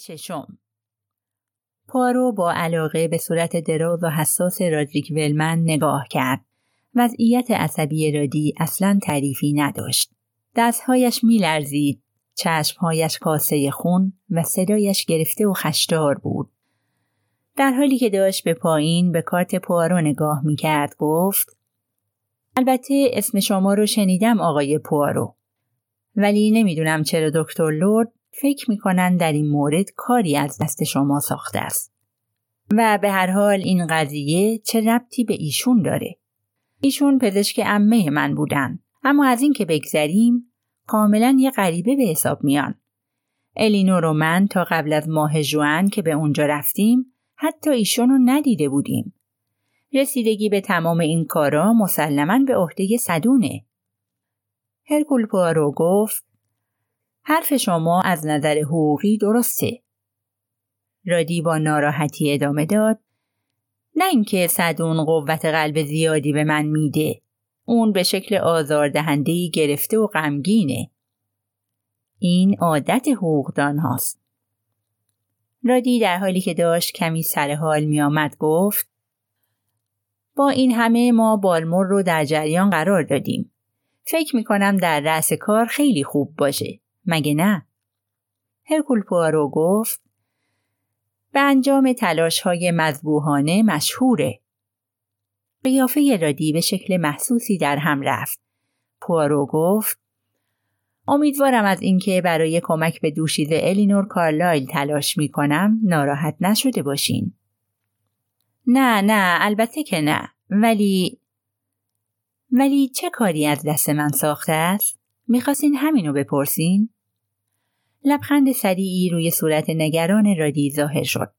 ششم پارو با علاقه به صورت دراز و حساس رادریک ولمن نگاه کرد. وضعیت عصبی رادی اصلا تعریفی نداشت. دستهایش میلرزید، چشمهایش کاسه خون و صدایش گرفته و خشدار بود. در حالی که داشت به پایین به کارت پوارو نگاه می‌کرد گفت البته اسم شما رو شنیدم آقای پوارو ولی نمی‌دونم چرا دکتر لورد فکر می‌کنن در این مورد کاری از دست شما ساخته است. و به هر حال این قضیه چه ربطی به ایشون داره؟ ایشون پزشک امه من بودن. اما از این که بگذریم کاملا یه غریبه به حساب میان. الینور و من تا قبل از ماه جوان که به اونجا رفتیم حتی ایشون رو ندیده بودیم. رسیدگی به تمام این کارا مسلما به عهده صدونه. هرکول پوارو گفت حرف شما از نظر حقوقی درسته. رادی با ناراحتی ادامه داد نه اینکه صدون قوت قلب زیادی به من میده. اون به شکل آزاردهندهی گرفته و غمگینه. این عادت حقوقدان هاست. رادی در حالی که داشت کمی سر حال می آمد گفت با این همه ما بالمور رو در جریان قرار دادیم. فکر می کنم در رأس کار خیلی خوب باشه. مگه نه؟ هرکول پوارو گفت به انجام تلاش های مذبوحانه مشهوره. قیافه رادی به شکل محسوسی در هم رفت. پوارو گفت امیدوارم از اینکه برای کمک به دوشیزه الینور کارلایل تلاش می کنم ناراحت نشده باشین. نه نه البته که نه ولی ولی چه کاری از دست من ساخته است؟ می‌خواستین همینو بپرسین؟ لبخند سریعی روی صورت نگران رادی ظاهر شد.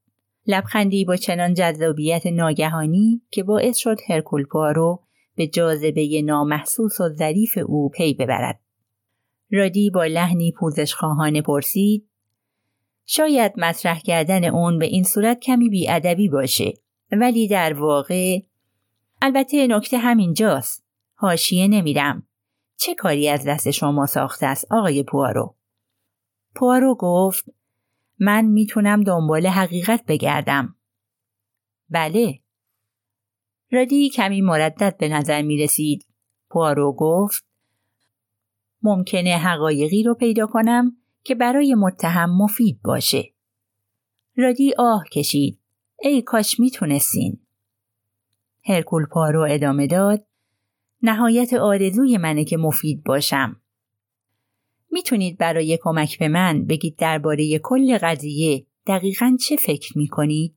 لبخندی با چنان جذابیت ناگهانی که باعث شد هرکول پارو به جاذبه نامحسوس و ظریف او پی ببرد. رادی با لحنی پوزش خواهانه پرسید شاید مطرح کردن اون به این صورت کمی بیادبی باشه ولی در واقع البته نکته همینجاست حاشیه نمیرم چه کاری از دست شما ساخته است آقای پوارو؟ پوارو گفت من می‌تونم دنبال حقیقت بگردم. بله. رادی کمی مردد به نظر می رسید. پوارو گفت ممکنه حقایقی رو پیدا کنم که برای متهم مفید باشه. رادی آه کشید. ای کاش می‌تونستین. هرکول پارو ادامه داد نهایت آرزوی منه که مفید باشم. می‌تونید برای کمک به من بگید درباره کل قضیه دقیقا چه فکر می‌کنید؟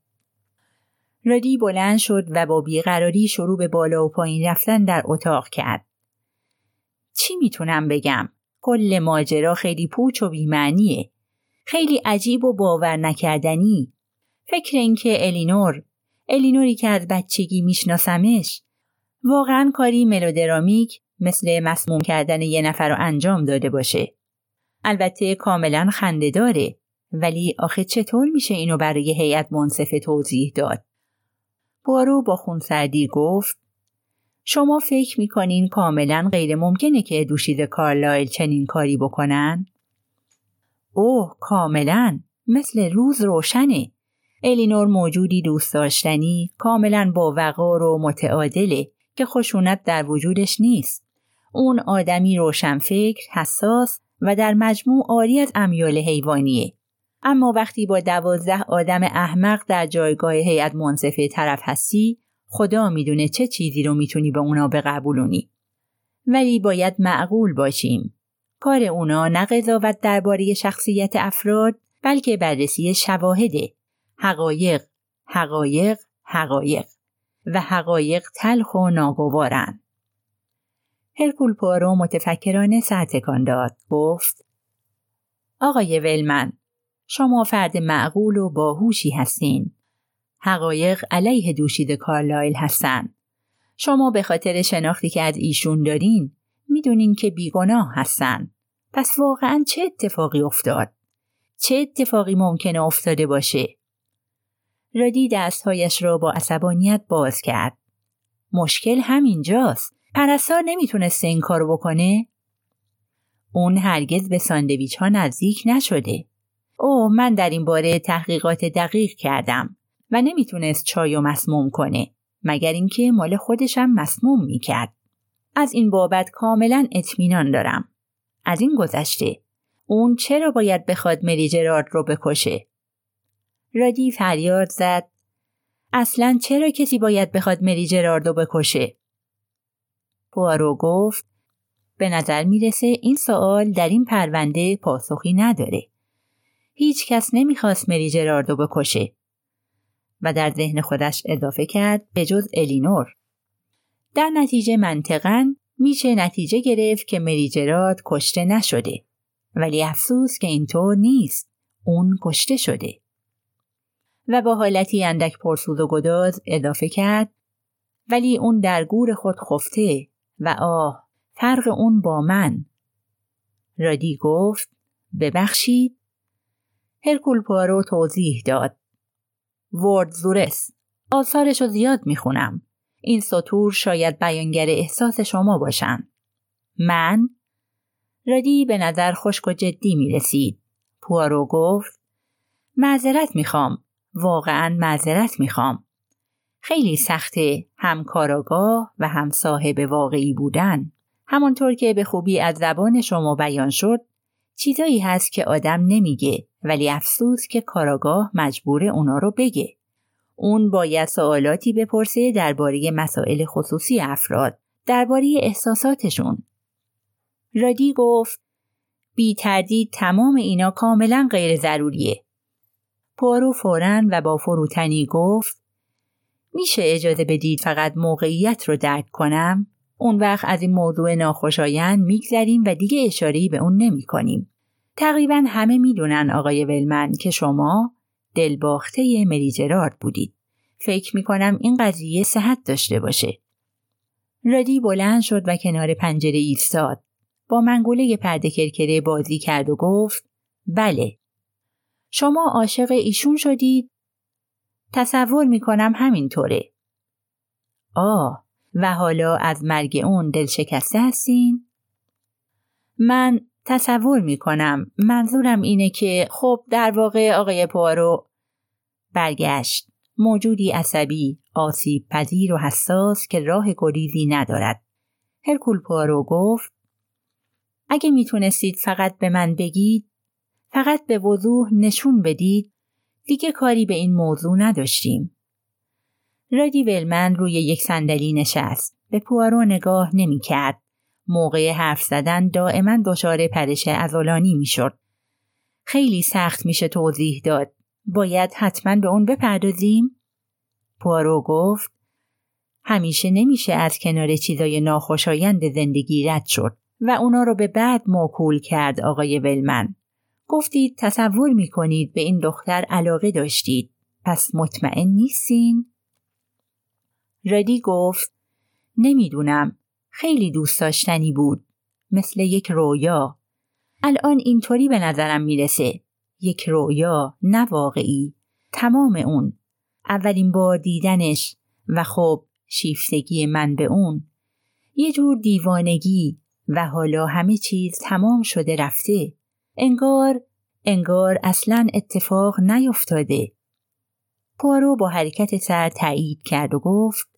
رادی بلند شد و با بیقراری شروع به بالا و پایین رفتن در اتاق کرد. چی می‌تونم بگم؟ کل ماجرا خیلی پوچ و بیمعنیه. خیلی عجیب و باور نکردنی. فکر اینکه الینور الینوری که از بچگی میشناسمش واقعا کاری ملودرامیک مثل مسموم کردن یه نفر رو انجام داده باشه. البته کاملا خنده داره ولی آخه چطور میشه اینو برای هیئت منصفه توضیح داد؟ بارو با خونسردی گفت شما فکر می‌کنین کاملا غیر ممکنه که دوشید کارلایل چنین کاری بکنن؟ اوه کاملا مثل روز روشنه الینور موجودی دوست داشتنی کاملا با وقار و متعادله که خشونت در وجودش نیست. اون آدمی روشنفکر، حساس و در مجموع آری از امیال حیوانیه. اما وقتی با دوازده آدم احمق در جایگاه هیئت منصفه طرف هستی خدا می‌دونه چه چیزی رو می‌تونی به اونا بقبولونی. ولی باید معقول باشیم. کار اونا نه قضاوت درباره شخصیت افراد بلکه بررسی شواهده. حقایق، حقایق، حقایق. و حقایق تلخ و ناگوارند. هرکول پوارو متفکرانه سر تکان داد. گفت آقای ولمن شما فرد معقول و باهوشی هستین. حقایق علیه دوشید کارلایل هستن. شما به خاطر شناختی که از ایشون دارین می‌دونین که بیگناه هستن. پس واقعا چه اتفاقی افتاد؟ چه اتفاقی ممکنه افتاده باشه؟ رادی دستهایش را با عصبانیت باز کرد. مشکل همینجاست. پرستار نمی‌تونسته این کارو بکنه؟ اون هرگز به ساندویچ ها نزدیک نشده. او من در این باره تحقیقات دقیق کردم و نمی‌تونست چای و مسموم کنه مگر اینکه مال خودشم مسموم می‌کرد. از این بابت کاملا اطمینان دارم. از این گذشته اون چرا باید بخواد مری جرارد رو بکشه؟ رادی فریاد زد اصلا چرا کسی باید بخواد مری جرارد رو بکشه؟ پوارو گفت به نظر می‌رسه این سوال در این پرونده پاسخی نداره. هیچ کس نمی‌خواست مری جراردو بکشه و در ذهن خودش اضافه کرد به جز الینور. در نتیجه منطقا میشه نتیجه گرفت که مری جرارد کشته نشده ولی افسوس که اینطور نیست اون کشته شده و با حالتی اندک پرسود و گداز اضافه کرد ولی اون در گور خود خفته و آه فرق اون با من. رادی گفت ببخشید. هرکول پوارو توضیح داد. ورد زورس آثارش رو زیاد می‌خونم. این سطور شاید بیانگر احساس شما باشن. من؟ رادی به نظر خشک و جدی می رسید. پوارو گفت معذرت می‌خوام. واقعا معذرت می‌خوام. خیلی سخته هم کاراگاه و هم صاحب واقعی بودن. همانطور که به خوبی از زبان شما بیان شد چیزایی هست که آدم نمیگه ولی افسوس که کاراگاه مجبور اونا رو بگه. اون باید سوالاتی بپرسه درباره مسائل خصوصی افراد، درباره احساساتشون. رادی گفت بی تردید تمام اینا کاملا غیر ضروریه. پارو فورا و با فروتنی گفت میشه اجازه بدید فقط موقعیت رو درک کنم؟ اون وقت از این موضوع ناخوشایند میگذریم و دیگه اشارهی به اون نمی کنیم. تقریبا همه می‌دونن آقای ولمن که شما دلباخته مری جرارد بودید. فکر می‌کنم این قضیه صحت داشته باشه. رادی بلند شد و کنار پنجره ایستاد. با منگوله پرده کرکره بازی کرد و گفت بله. شما عاشق ایشون شدید؟ تصور می‌کنم همینطوره. آه و حالا از مرگ اون دل شکسته هستین؟ من تصور می کنم منظورم اینه که خب در واقع آقای پوارو برگشت موجودی عصبی آسیب پذیر و حساس که راه گریزی ندارد هرکول پوارو گفت اگه می‌تونستید فقط به من بگید فقط به وضوح نشون بدید دیگه کاری به این موضوع نداشتیم رادی ولمن روی یک صندلی نشست به پوارو نگاه نمی‌کرد موقع حرف زدن دائما دچار پرش ازولانی می‌شد. خیلی سخت میشه توضیح داد. باید حتما به اون بپردازیم؟ پوارو گفت همیشه نمیشه از کنار چیزای ناخوشایند زندگی رد شد و اونا رو به بعد موکول کرد آقای ولمن. گفتید تصور می‌کنید به این دختر علاقه داشتید. پس مطمئن نیستین؟ رادی گفت نمی‌دونم. خیلی دوست داشتنی بود. مثل یک رویا. الان اینطوری به نظرم می‌رسه. یک رویا نه واقعی. تمام اون. اولین بار دیدنش و خب شیفتگی من به اون. یه جور دیوانگی و حالا همه چیز تمام شده رفته. انگار انگار اصلا اتفاق نیفتاده پارو با حرکت سر تایید کرد و گفت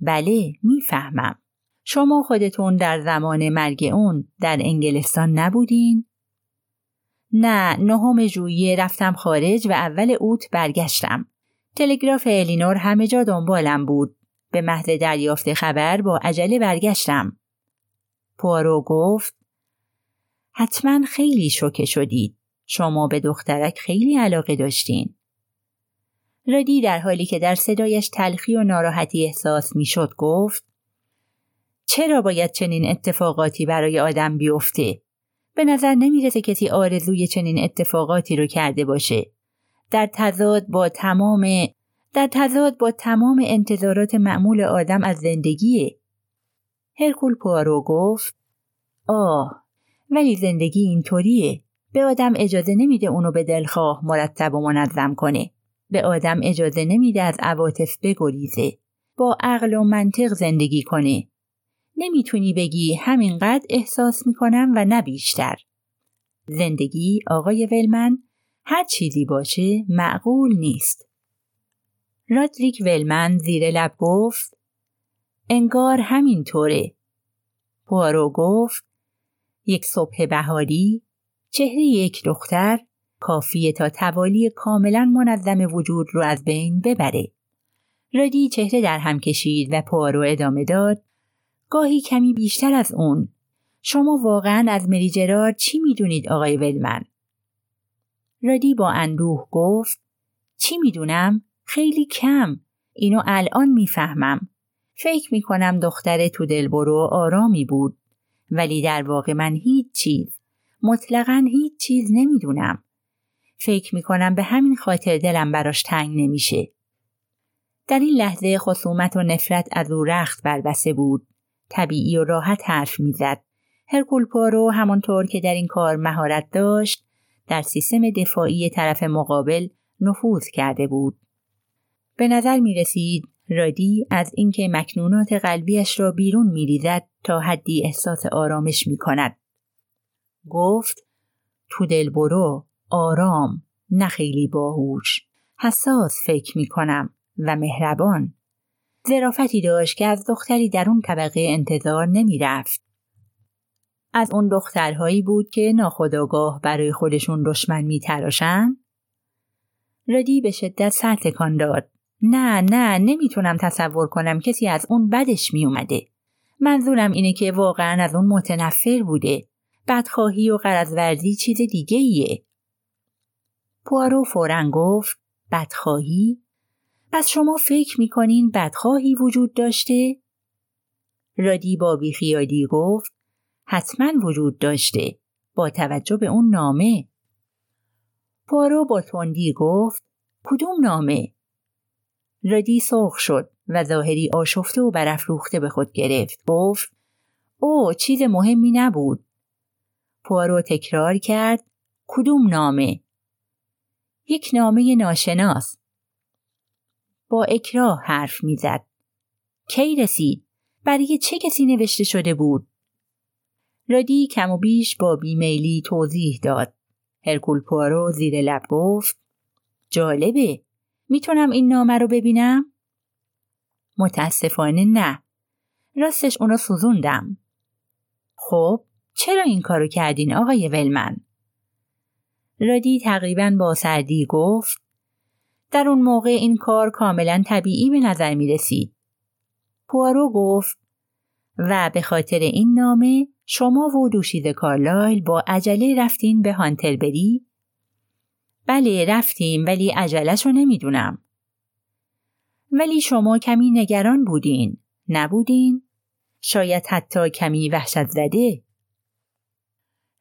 بله می‌فهمم شما خودتون در زمان مرگ اون در انگلستان نبودین؟ نه نهم ژوئیه رفتم خارج و اول اوت برگشتم. تلگراف الینور همه جا دنبالم بود. به محض دریافت خبر با عجله برگشتم. پوارو گفت حتما خیلی شوکه شدید. شما به دخترک خیلی علاقه داشتین. ردی در حالی که در صدایش تلخی و ناراحتی احساس می‌شد گفت چرا باید چنین اتفاقاتی برای آدم بیفته؟ به نظر نمی‌رسه کسی آرزوی چنین اتفاقاتی رو کرده باشه. در تضاد با تمام در تضاد با تمام انتظارات معمول آدم از زندگیه. هرکول پوارو گفت آه ولی زندگی اینطوریه. به آدم اجازه نمیده اونو به دلخواه مرتب و منظم کنه. به آدم اجازه نمیده از عواطف بگریزه. با عقل و منطق زندگی کنه. نمی‌تونی بگی همینقدر احساس می‌کنم و نه بیشتر. زندگی آقای ولمن هر چیزی باشه معقول نیست. رادریک ولمن زیر لب گفت انگار همین طوره. پوارو گفت یک صبح بهاری چهره یک دختر کافیه تا توالی کاملا منظم وجود رو از بین ببره. رادی چهره در هم کشید و پوارو ادامه داد گاهی کمی بیشتر از اون شما واقعا از مری جرارد چی می‌دونید آقای ولمن؟ رادی با اندوه گفت چی می‌دونم؟ خیلی کم. اینو الان می‌فهمم. فکر می‌کنم دختر تو دلبرو آرامی بود. ولی در واقع من هیچ چیز مطلقا هیچ چیز نمی‌دونم. فکر می‌کنم به همین خاطر دلم براش تنگ نمیشه. در این لحظه خصومت و نفرت از او رخت بربسته بود. طبیعی و راحت حرف می‌زد. هرکول پارو همانطور که در این کار مهارت داشت در سیستم دفاعی طرف مقابل نفوذ کرده بود. به نظر می رسید رادی از اینکه مکنونات قلبیش را بیرون می ریزد تا حدی احساس آرامش می کند. گفت تو دل برو آرام نه خیلی باهوش حساس فکر می کنم و مهربان ظرافتی داشت که از دختری در اون طبقه انتظار نمی رفت. از اون دخترهایی بود که ناخداگاه برای خودشون دشمن می تراشن؟ ردی به شدت سر تکان داد. نه نه نمی‌تونم تصور کنم کسی از اون بدش می اومده. منظورم اینه که واقعا از اون متنفر بوده. بدخواهی و قرضورزی چیز دیگه ایه. پوارو فورا گفت بدخواهی؟ پس شما فکر می‌کنین بدخواهی وجود داشته؟ رادی با بیخیادی گفت حتما وجود داشته با توجه به اون نامه. پارو با تندی گفت کدوم نامه؟ رادی سرخ شد و ظاهری آشفته و برافروخته به خود گرفت. گفت او چیز مهمی نبود. پارو تکرار کرد کدوم نامه؟ یک نامه ناشناس. با اکراه حرف می‌زد. کی رسید؟ برای چه کسی نوشته شده بود؟ رادی کم و بیش با بیمیلی توضیح داد. هرکول پوارو زیر لب گفت جالبه. می‌تونم این نامه رو ببینم؟ متاسفانه نه. راستش اونو سوزوندم. خب چرا این کارو کردین آقای ولمن؟ رادی تقریبا با سردی گفت در اون موقع این کار کاملا طبیعی به نظر می رسید. پوارو گفت و به خاطر این نامه شما و دوشیده کارلایل با عجله رفتین به هانتربری؟ بله رفتیم ولی عجلش رو نمی‌دونم. ولی شما کمی نگران بودین نبودین؟ شاید حتی کمی وحشت زده؟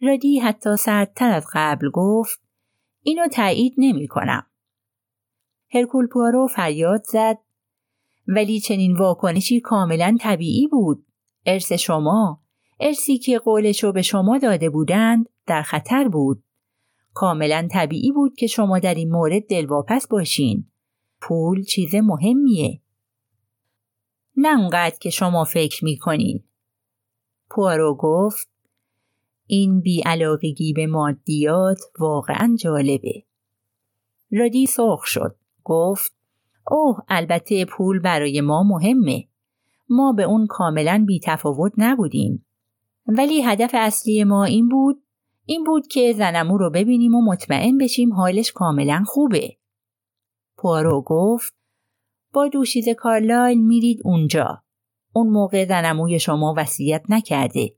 رادی حتی سردتر از قبل گفت اینو تایید نمی کنم. هرکول پوارو فریاد زد ولی چنین واکنشی کاملا طبیعی بود. ارث شما ارسی که قولشو به شما داده بودند در خطر بود. کاملا طبیعی بود که شما در این مورد دلواپس باشین. پول چیز مهمیه. نه اونقدر که شما فکر می‌کنین. پوارو گفت این بیعلاقگی به مادیات واقعا جالبه. رادی سرخ شد. گفت اوه البته پول برای ما مهمه. ما به اون کاملا بی تفاوت نبودیم. ولی هدف اصلی ما این بود این بود که زنمو رو ببینیم و مطمئن بشیم حالش کاملا خوبه. پوارو گفت با دوشیز کارلایل میرید اونجا. اون موقع زنموی شما وصیت نکرده.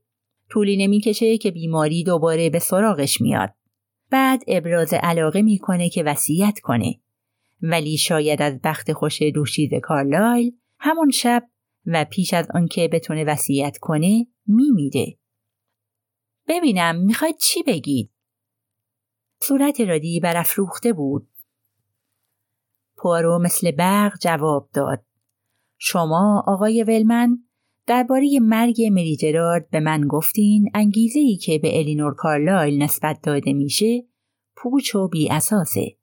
طولی نمی‌کشه که بیماری دوباره به سراغش میاد. بعد ابراز علاقه می‌کنه که وصیت کنه. ولی شاید از بخت خوش دوشیز کارلایل همون شب و پیش از آنکه بتونه وصیت کنه میمیره. ببینم می‌خواید چی بگید؟ صورت رادی برافروخته بود. پوارو مثل برق جواب داد. شما آقای ولمن درباره مرگ مری جرارد به من گفتین انگیزه ای که به الینور کارلایل نسبت داده میشه پوچ و بی اساسه.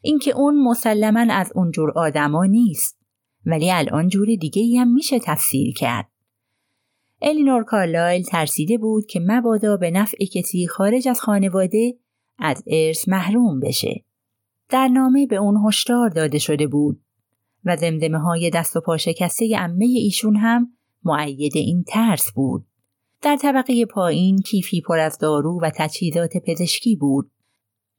اینکه اون مسلما از اونجور آدما نیست ولی الان جور دیگه ای هم میشه تفسیر کرد. الینور کارلایل ترسیده بود که مبادا به نفع کسی خارج از خانواده از ارث محروم بشه. در نامه به اون هشدار داده شده بود و زمزمه های دست و پا شکسته امه ایشون هم معید این ترس بود. در طبقه پایین کیفی پر از دارو و تجهیزات پزشکی بود.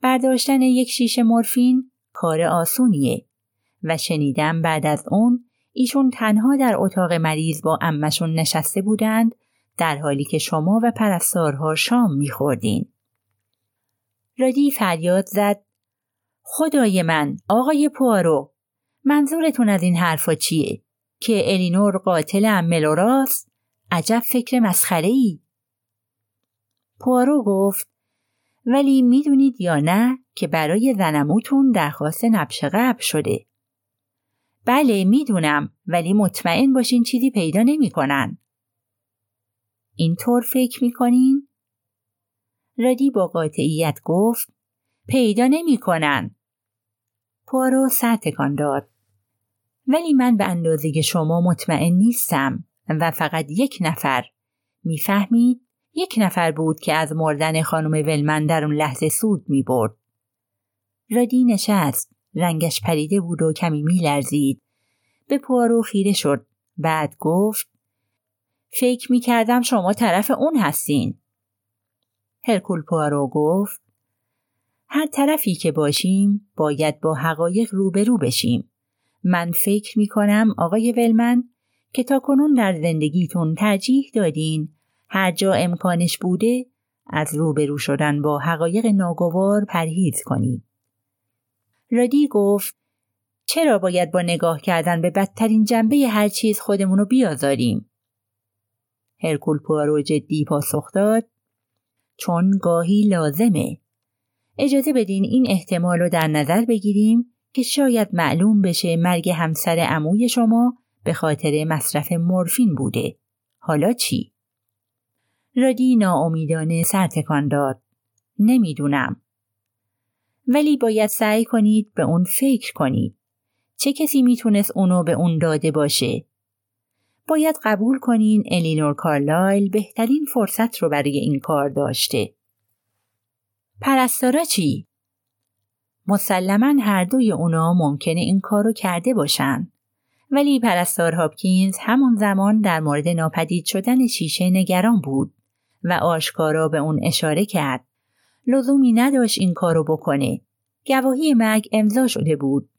برداشتن یک شیشه مورفین کار آسونیه و شنیدم بعد از اون ایشون تنها در اتاق مریض با امشون نشسته بودند در حالی که شما و پرستارها شام میخوردین. رادی فریاد زد خدای من آقای پوارو منظورتون از این حرفا چیه؟ که الینور قاتل املوراست؟ عجب فکر مسخره ای؟ پوارو گفت ولی می‌دونید یا نه که برای زنموتون درخواست نبش قبل شده. بله می‌دونم ولی مطمئن باشین چیزی پیدا نمی‌کنن. اینطور فکر می‌کنین؟ رادی با قاطعیت گفت پیدا نمی‌کنن. پوارو سر تکان داد. ولی من به اندازه شما مطمئن نیستم و فقط یک نفر می‌فهمید یک نفر بود که از مردن خانم ولمن در اون لحظه سود می برد. رادی نشست. رنگش پریده بود و کمی می لرزید. به پوارو خیره شد. بعد گفت فکر می کردم شما طرف اون هستین. هرکول پوارو گفت هر طرفی که باشیم باید با حقایق روبرو بشیم. من فکر می کنم آقای ولمن که تا کنون در زندگیتون ترجیح دادین هر جا امکانش بوده از روبرو شدن با حقایق ناگوار پرهیز کنید. رادی گفت چرا باید با نگاه کردن به بدترین جنبه هر چیز خودمونو بیازاریم؟ هرکول پوارو جدی پاسخ داد چون گاهی لازمه. اجازه بدین این احتمال رو در نظر بگیریم که شاید معلوم بشه مرگ همسر عموی شما به خاطر مصرف مورفین بوده. حالا چی؟ رادی ناامیدانه سر تکان داد. نمی‌دونم. ولی باید سعی کنید به اون فکر کنید. چه کسی می‌تونست اونو به اون داده باشه؟ باید قبول کنین الینور کارلایل بهترین فرصت رو برای این کار داشته. پرستارا چی؟ مسلما هر دوی اونا ممکنه این کار رو کرده باشن. ولی پرستار هاپکینز همون زمان در مورد ناپدید شدن شیشه نگران بود و آشکارا به اون اشاره کرد. لزومی نداشت این کارو بکنه. گواهی مرگ امضا شده بود.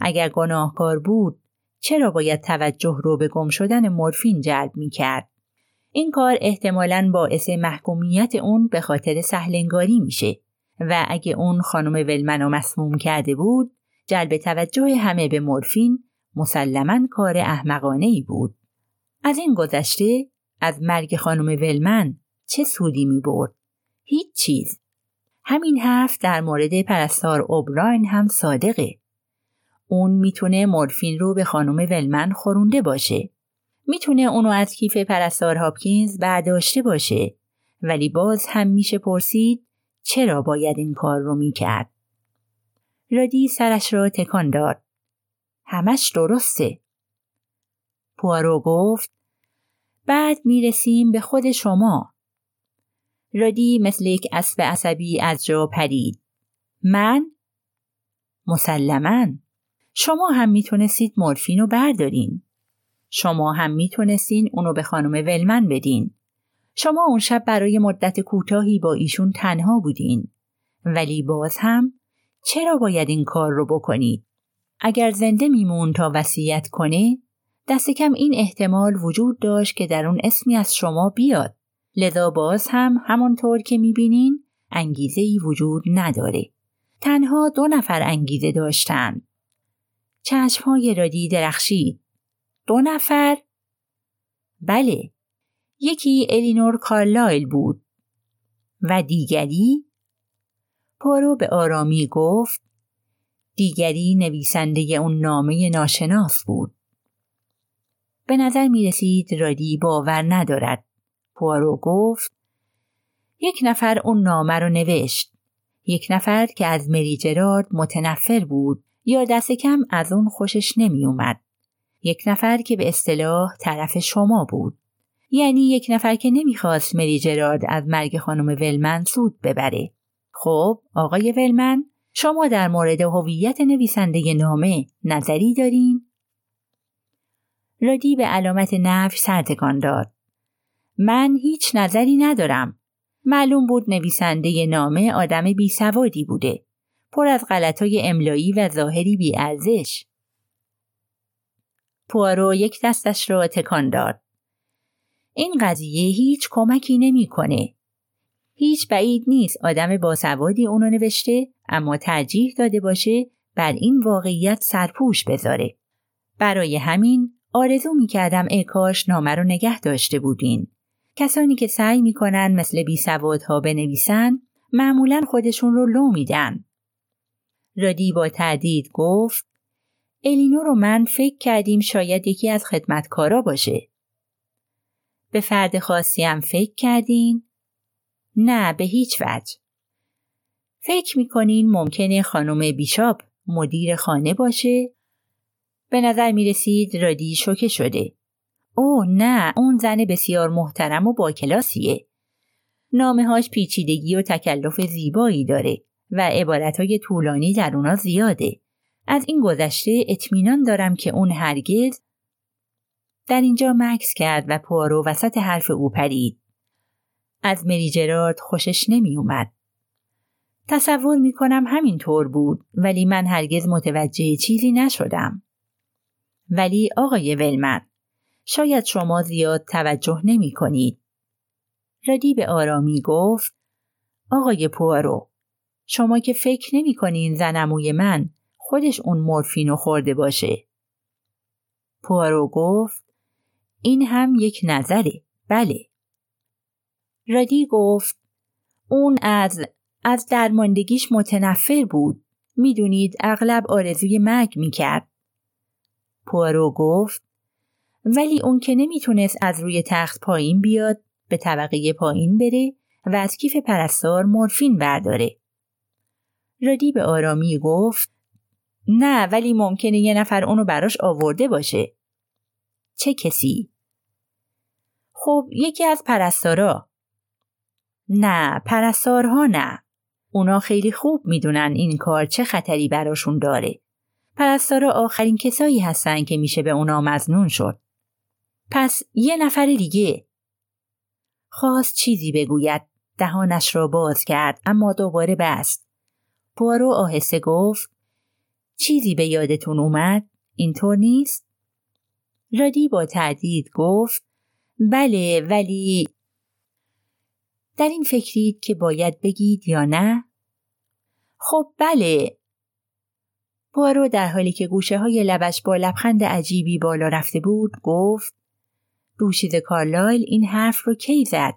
اگر گناهکار بود چرا باید توجه رو به گم شدن مورفین جلب می کرد؟ این کار احتمالاً باعث محکومیت اون به خاطر سهلنگاری میشه و اگه اون خانم ولمن رو مسموم کرده بود جلب توجه همه به مورفین مسلما کار احمقانه ای بود. از این گذشته از مرگ خانم ولمن چه سودی می برد؟ هیچ چیز. همین حرف در مورد پرستار اوبراین هم صادقه. اون می‌تونه مورفین رو به خانم ولمن خورونده باشه. می‌تونه اونو از کیف پرستار هاپکینز برداشته باشه. ولی باز هم میشه پرسید چرا باید این کار رو می‌کرد؟ رادی سرش را تکان داد. همش درسته. پوارو گفت بعد می‌رسیم به خود شما. رادی مثل یک اسب عصبی از جا پرید. من؟ مسلما شما هم می‌تونستید مورفین رو بردارین. شما هم می‌تونستین اونو به خانم ولمن بدین. شما اون شب برای مدت کوتاهی با ایشون تنها بودین. ولی باز هم چرا باید این کار رو بکنید؟ اگر زنده میمون تا وصیت کنه دست کم این احتمال وجود داشت که در اون اسمی از شما بیاد. لذا باز هم همانطور که می‌بینین انگیزه ای وجود نداره. تنها دو نفر انگیزه داشتن. چشمهای رادی درخشید. دو نفر؟ بله. یکی الینور کارلایل بود. و دیگری؟ پارو به آرامی گفت دیگری نویسنده اون نامه ناشناس بود. به نظر می رسید رادی باور ندارد. پوارو گفت یک نفر اون نامه رو نوشت. یک نفر که از مری جرارد متنفر بود یا دست کم از اون خوشش نمی اومد. یک نفر که به اصطلاح طرف شما بود. یعنی یک نفر که نمی‌خواست مری جرارد از مرگ خانم ولمن سود ببره. خب آقای ولمن شما در مورد هویت نویسنده نامه نظری دارین؟ رادی به علامت نفی سرتکان داد. من هیچ نظری ندارم. معلوم بود نویسنده نامه آدم بی سوادی بوده. پر از غلطای املایی و ظاهری بی ارزش. پوارو یک دستش را تکان داد. این قضیه هیچ کمکی نمی‌کنه. هیچ بعید نیست آدم باسوادی اونو نوشته اما ترجیح داده باشه بر این واقعیت سرپوش بذاره. برای همین آرزو می‌کردم ای کاش نامه رو نگه داشته بودین. کسانی که سعی می‌کنن مثل بی سوادها بنویسن معمولا خودشون رو لو میدن. رادی با تردید گفت الینور رو من فکر کردیم شاید یکی از خدمتکارا باشه. به فرد خاصی هم فکر کردین؟ نه به هیچ وجه. فکر می‌کنین ممکنه خانم بیشاپ مدیر خانه باشه؟ به نظر می‌رسید رادی شوکه شده. او نه اون زن بسیار محترم و با کلاسیه. نامه هاش پیچیدگی و تکلف زیبایی داره و های طولانی در اونا زیاده. از این گذشته اطمینان دارم که اون هرگز در اینجا مکس کرد و پوارو وسط حرف او پرید. از مری جرارد خوشش نمی اومد. تصور می کنم همین طور بود ولی من هرگز متوجه چیزی نشدم. ولی آقای ولمن شاید شما زیاد توجه نمی کنید. ردی به آرامی گفت آقای پوارو شما که فکر نمی کنین زنموی من خودش اون مورفینو خورده باشه. پوارو گفت این هم یک نظره. بله. رادی گفت اون از از درماندگیش متنفر بود. می‌دونید اغلب آرزوی مرگ می‌کرد. پوارو گفت ولی اون که نمی‌تونست از روی تخت پایین بیاد به طبقه پایین بره و از کیف پرستار مورفین برداره. رادی به آرامی گفت نه ولی ممکنه یه نفر اونو براش آورده باشه. چه کسی؟ خب یکی از پرستارا. نه پرستارها نه. اونا خیلی خوب می‌دونن این کار چه خطری براشون داره. پرستارا آخرین کسایی هستن که میشه به اونا مزنون شد. پس یه نفر دیگه. خواست چیزی بگوید. دهانش را باز کرد اما دوباره بست. پوارو آهسته گفت چیزی به یادتون اومد؟ اینطور نیست؟ رادی با تعدید گفت بله ولی در این فکرید که باید بگید یا نه؟ خب بله پوارو در حالی که گوشه های لبش با لبخند عجیبی بالا رفته بود گفت دوشیز کارلایل این حرف رو کی زد؟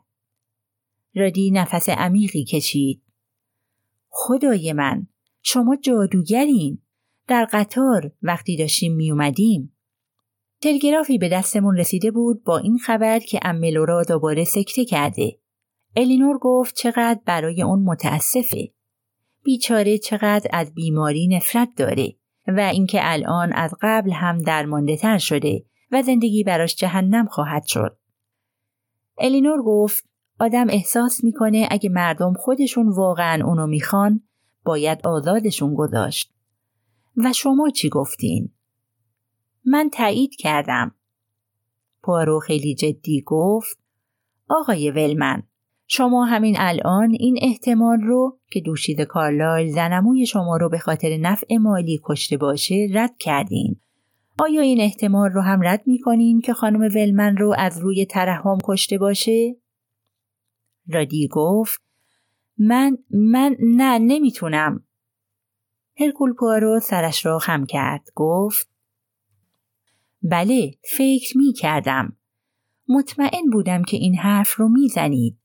رادی نفس عمیقی کشید. خدای من شما جادوگرین در قطار وقتی داشتیم می اومدیم. تلگرافی به دستمون رسیده بود با این خبر که املورا دوباره سکته کرده. الینور گفت چقدر برای اون متاسفه. بیچاره چقدر از بیماری نفرت داره و اینکه الان از قبل هم درمانده تر شده و زندگی براش جهنم خواهد شد. الینور گفت آدم احساس می‌کنه اگه مردم خودشون واقعا اونو می‌خوان باید آزادشون گذاشت. و شما چی گفتین؟ من تایید کردم. پارو خیلی جدی گفت آقای ولمن شما همین الان این احتمال رو که دوشید کارلایل زنموی شما رو به خاطر نفع مالی کشته باشه رد کردین. آیا این احتمال رو هم رد می‌کنین که خانم ولمن رو از روی ترحم کشته باشه؟ رادی گفت من من نه نمی‌تونم. هرکول پوارو سرش را خم کرد گفت بله فکر می کردم. مطمئن بودم که این حرف رو می‌زنید.